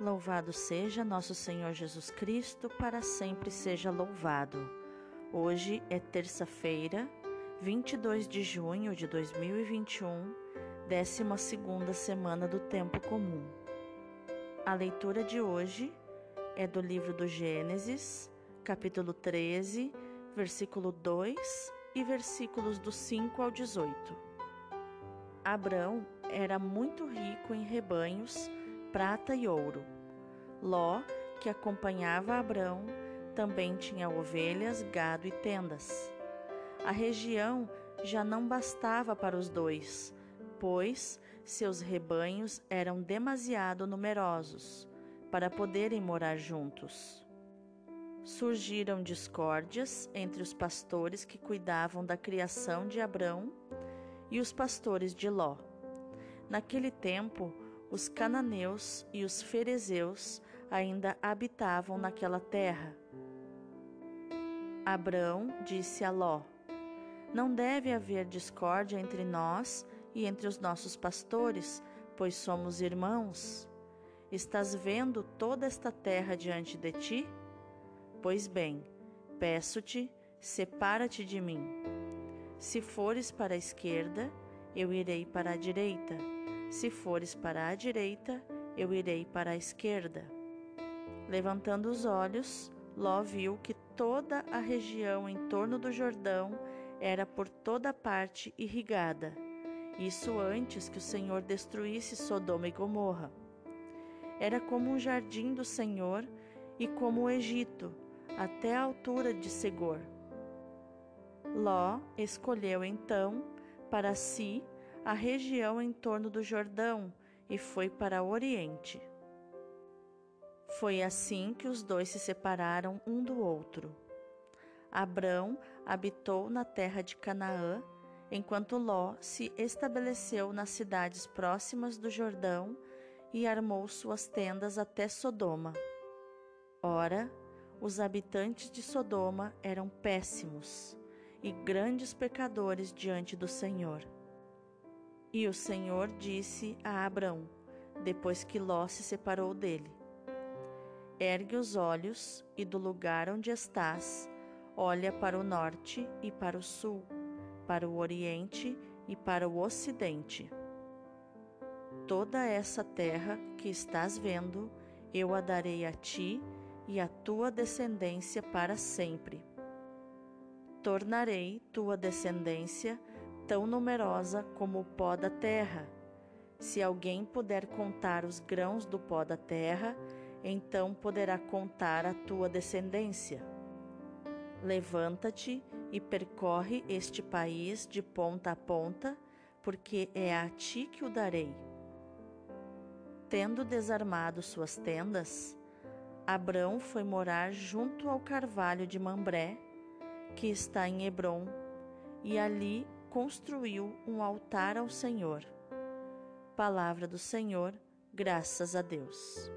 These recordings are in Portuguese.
Louvado seja nosso Senhor Jesus Cristo, para sempre seja louvado. Hoje é terça-feira, 22 de junho de 2021, 12 semana do Tempo Comum. A leitura de hoje é do livro do Gênesis, capítulo 13, versículo 2 e versículos do 5 ao 18. Abrão era muito rico em rebanhos, prata e ouro. Ló, que acompanhava Abrão, também tinha ovelhas, gado e tendas. A região já não bastava para os dois, pois seus rebanhos eram demasiado numerosos para poderem morar juntos. Surgiram discórdias entre os pastores que cuidavam da criação de Abrão e os pastores de Ló. Naquele tempo, os cananeus e os ferezeus ainda habitavam naquela terra. Abrão disse a Ló: Não deve haver discórdia entre nós e entre os nossos pastores, pois somos irmãos. Estás vendo toda esta terra diante de ti? Pois bem, peço-te, separa-te de mim. Se fores para a esquerda, eu irei para a direita se fores para a direita, eu irei para a esquerda. Levantando os olhos, Ló viu que toda a região em torno do Jordão era por toda parte irrigada. Isso antes que o Senhor destruísse Sodoma e Gomorra. Era como um jardim do Senhor e como o Egito, até a altura de Segor. Ló escolheu então para si a região em torno do Jordão e foi para o Oriente. Foi assim que os dois se separaram um do outro. Abrão habitou na terra de Canaã, enquanto Ló se estabeleceu nas cidades próximas do Jordão e armou suas tendas até Sodoma. Ora, os habitantes de Sodoma eram péssimos e grandes pecadores diante do Senhor. E o Senhor disse a Abrão, depois que Ló se separou dele: Ergue os olhos e do lugar onde estás, olha para o norte e para o sul, para o oriente e para o ocidente. Toda essa terra que estás vendo, eu a darei a ti e à tua descendência para sempre. Tornarei tua descendência tão numerosa como o pó da terra. Se alguém puder contar os grãos do pó da terra, então poderá contar a tua descendência. Levanta-te e percorre este país de ponta a ponta, porque é a ti que o darei. Tendo desarmado suas tendas, Abrão foi morar junto ao carvalho de Mambré, que está em Hebron, e ali construiu um altar ao Senhor. Palavra do Senhor, graças a Deus.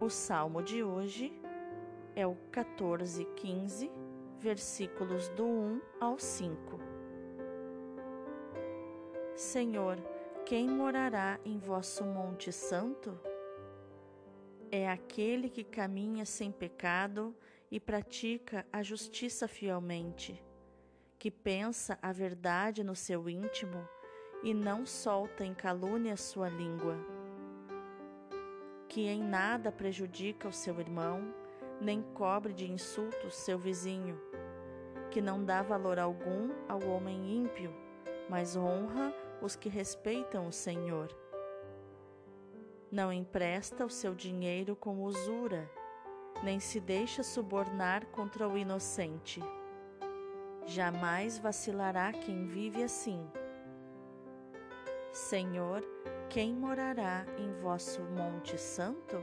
O salmo de hoje é o 14, 15, versículos do 1 ao 5. Senhor, quem morará em vosso Monte Santo? É aquele que caminha sem pecado e pratica a justiça fielmente que pensa a verdade no seu íntimo e não solta em calúnia sua língua, que em nada prejudica o seu irmão, nem cobre de insultos seu vizinho, que não dá valor algum ao homem ímpio, mas honra os que respeitam o Senhor. Não empresta o seu dinheiro com usura, nem se deixa subornar contra o inocente Jamais vacilará quem vive assim. Senhor, quem morará em vosso Monte Santo?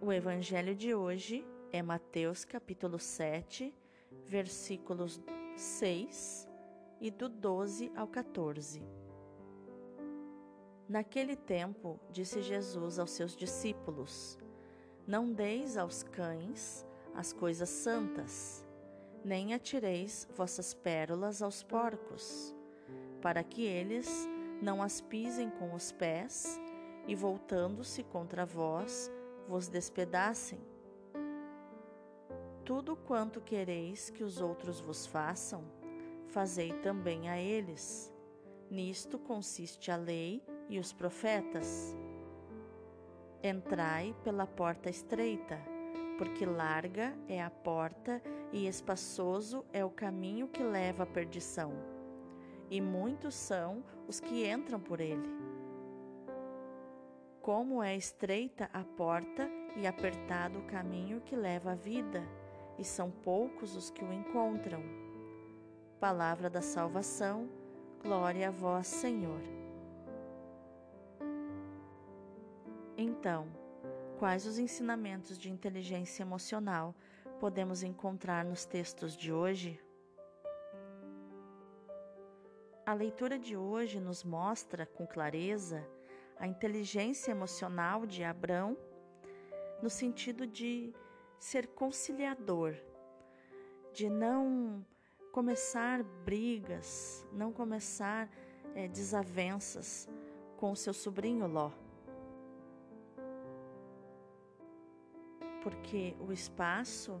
O Evangelho de hoje é Mateus capítulo 7, versículos 6 e do 12 ao 14. Naquele tempo, disse Jesus aos seus discípulos: não deis aos cães as coisas santas, nem atireis vossas pérolas aos porcos, para que eles não as pisem com os pés e, voltando-se contra vós, vos despedacem. Tudo quanto quereis que os outros vos façam, fazei também a eles. Nisto consiste a lei e os profetas. Entrai pela porta estreita, porque larga é a porta e espaçoso é o caminho que leva à perdição, e muitos são os que entram por ele. Como é estreita a porta e apertado o caminho que leva à vida, e são poucos os que o encontram. Palavra da salvação, glória a vós, Senhor. Então, quais os ensinamentos de inteligência emocional podemos encontrar nos textos de hoje? A leitura de hoje nos mostra com clareza a inteligência emocional de Abrão no sentido de ser conciliador, de não começar brigas, não começar é, desavenças com seu sobrinho Ló. Porque o espaço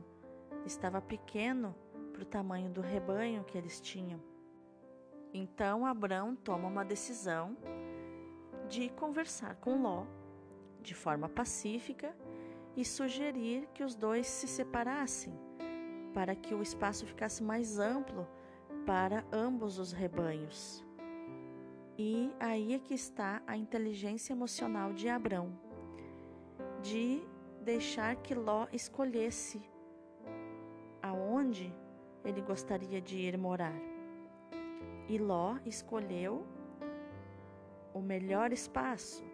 estava pequeno para o tamanho do rebanho que eles tinham. Então Abraão toma uma decisão de conversar com Ló de forma pacífica e sugerir que os dois se separassem, para que o espaço ficasse mais amplo para ambos os rebanhos. E aí é que está a inteligência emocional de Abrão, de deixar que Ló escolhesse aonde ele gostaria de ir morar. E Ló escolheu o melhor espaço,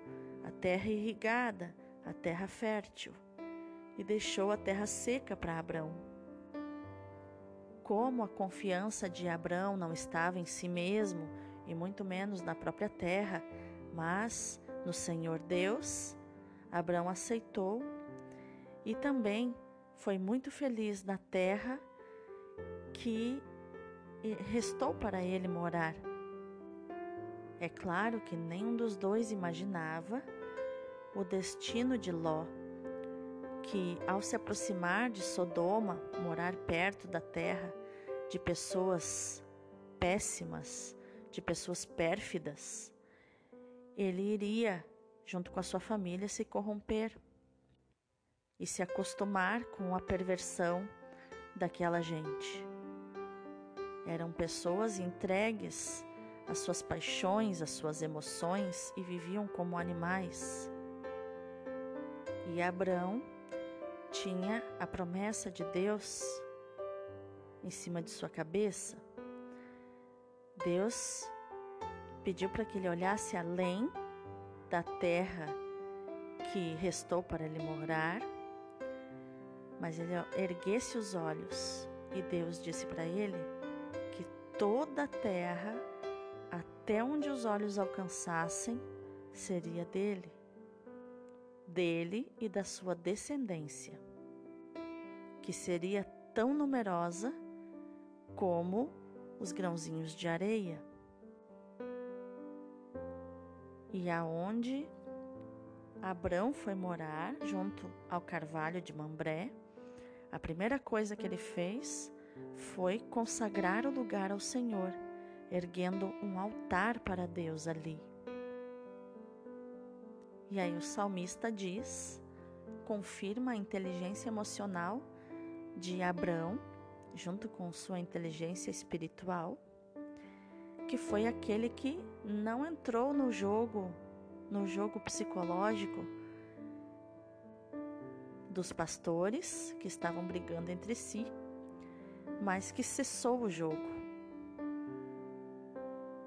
a terra irrigada, a terra fértil, e deixou a terra seca para Abrão. Como a confiança de Abrão não estava em si mesmo e muito menos na própria terra, mas no Senhor Deus, Abrão aceitou e também foi muito feliz na terra que restou para ele morar. É claro que nenhum dos dois imaginava o destino de Ló, que ao se aproximar de Sodoma, morar perto da terra de pessoas péssimas, de pessoas pérfidas, ele iria, junto com a sua família, se corromper e se acostumar com a perversão daquela gente. Eram pessoas entregues às suas paixões, às suas emoções e viviam como animais. E Abraão tinha a promessa de Deus em cima de sua cabeça. Deus pediu para que ele olhasse além da terra que restou para ele morar mas ele erguesse os olhos. E Deus disse para ele que toda a terra, até onde os olhos alcançassem, seria dele, dele e da sua descendência, que seria tão numerosa como os grãozinhos de areia. E aonde Abrão foi morar, junto ao carvalho de Mambré, a primeira coisa que ele fez foi consagrar o lugar ao Senhor, erguendo um altar para Deus ali. E aí o salmista diz, confirma a inteligência emocional de Abraão, junto com sua inteligência espiritual, que foi aquele que não entrou no jogo, no jogo psicológico dos pastores que estavam brigando entre si, mas que cessou o jogo.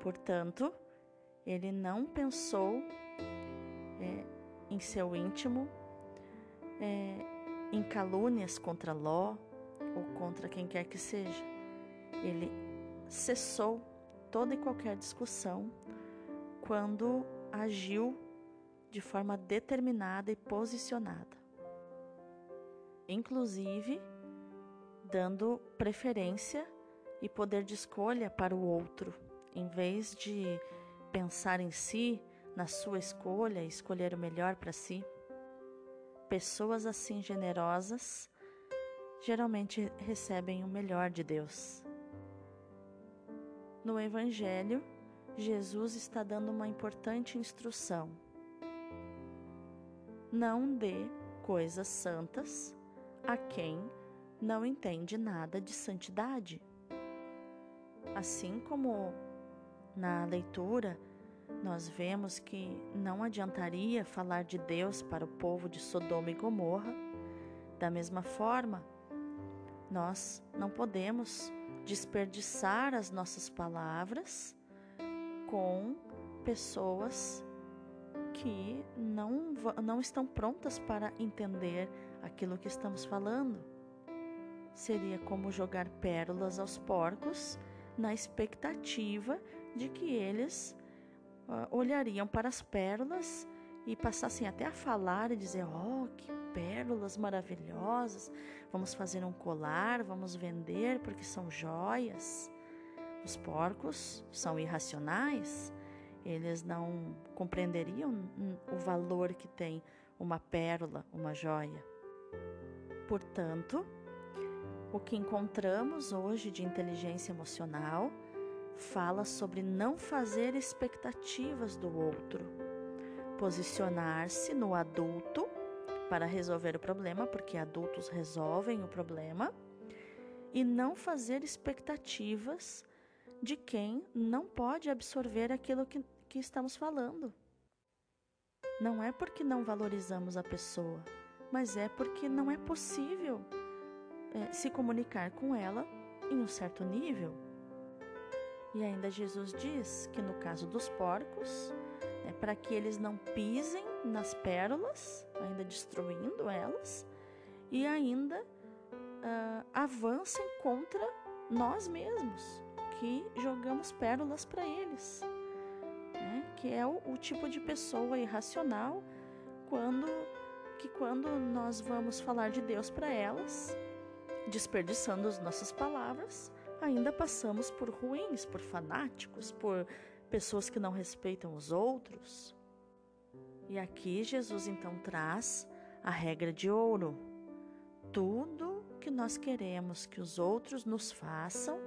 Portanto, ele não pensou é, em seu íntimo, é, em calúnias contra Ló ou contra quem quer que seja. Ele cessou toda e qualquer discussão quando agiu de forma determinada e posicionada inclusive dando preferência e poder de escolha para o outro em vez de pensar em si, na sua escolha, escolher o melhor para si. Pessoas assim generosas geralmente recebem o melhor de Deus. No Evangelho, Jesus está dando uma importante instrução. Não dê coisas santas a quem não entende nada de santidade. Assim como na leitura nós vemos que não adiantaria falar de Deus para o povo de Sodoma e Gomorra, da mesma forma, nós não podemos desperdiçar as nossas palavras com pessoas que não, não estão prontas para entender aquilo que estamos falando. Seria como jogar pérolas aos porcos na expectativa de que eles uh, olhariam para as pérolas e passassem até a falar e dizer: Oh, que pérolas maravilhosas! Vamos fazer um colar, vamos vender porque são joias. Os porcos são irracionais, eles não compreenderiam o valor que tem uma pérola, uma joia. Portanto, o que encontramos hoje de inteligência emocional fala sobre não fazer expectativas do outro, posicionar-se no adulto para resolver o problema, porque adultos resolvem o problema, e não fazer expectativas de quem não pode absorver aquilo que, que estamos falando. Não é porque não valorizamos a pessoa, mas é porque não é possível é, se comunicar com ela em um certo nível. E ainda Jesus diz que no caso dos porcos, é para que eles não pisem nas pérolas, ainda destruindo elas, e ainda uh, avancem contra nós mesmos, que jogamos pérolas para eles? Que é o, o tipo de pessoa irracional quando que quando nós vamos falar de Deus para elas, desperdiçando as nossas palavras, ainda passamos por ruins, por fanáticos, por pessoas que não respeitam os outros. E aqui Jesus então traz a regra de ouro. Tudo que nós queremos que os outros nos façam,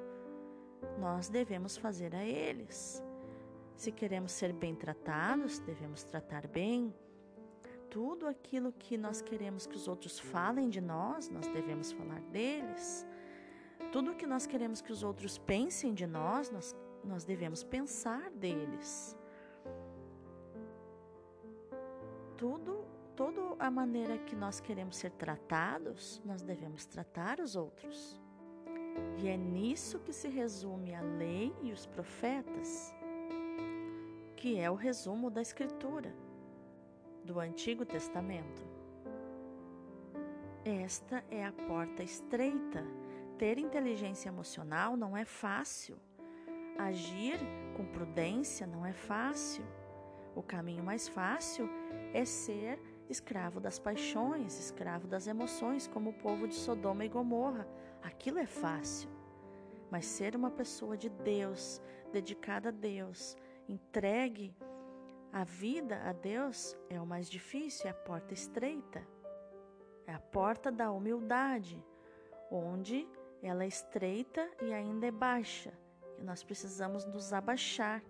nós devemos fazer a eles. Se queremos ser bem tratados, devemos tratar bem. Tudo aquilo que nós queremos que os outros falem de nós, nós devemos falar deles. Tudo o que nós queremos que os outros pensem de nós, nós, nós devemos pensar deles. Tudo, toda a maneira que nós queremos ser tratados, nós devemos tratar os outros. E é nisso que se resume a lei e os profetas, que é o resumo da Escritura, do Antigo Testamento. Esta é a porta estreita ter inteligência emocional não é fácil. Agir com prudência não é fácil. O caminho mais fácil é ser escravo das paixões, escravo das emoções, como o povo de Sodoma e Gomorra. Aquilo é fácil. Mas ser uma pessoa de Deus, dedicada a Deus, entregue a vida a Deus, é o mais difícil, é a porta estreita. É a porta da humildade, onde ela é estreita e ainda é baixa, e nós precisamos nos abaixar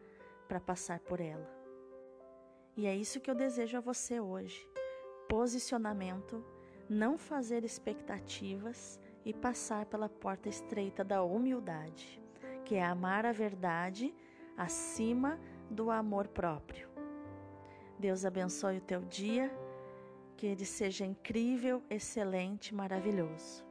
para passar por ela. E é isso que eu desejo a você hoje: posicionamento, não fazer expectativas e passar pela porta estreita da humildade, que é amar a verdade acima do amor próprio. Deus abençoe o teu dia, que ele seja incrível, excelente, maravilhoso.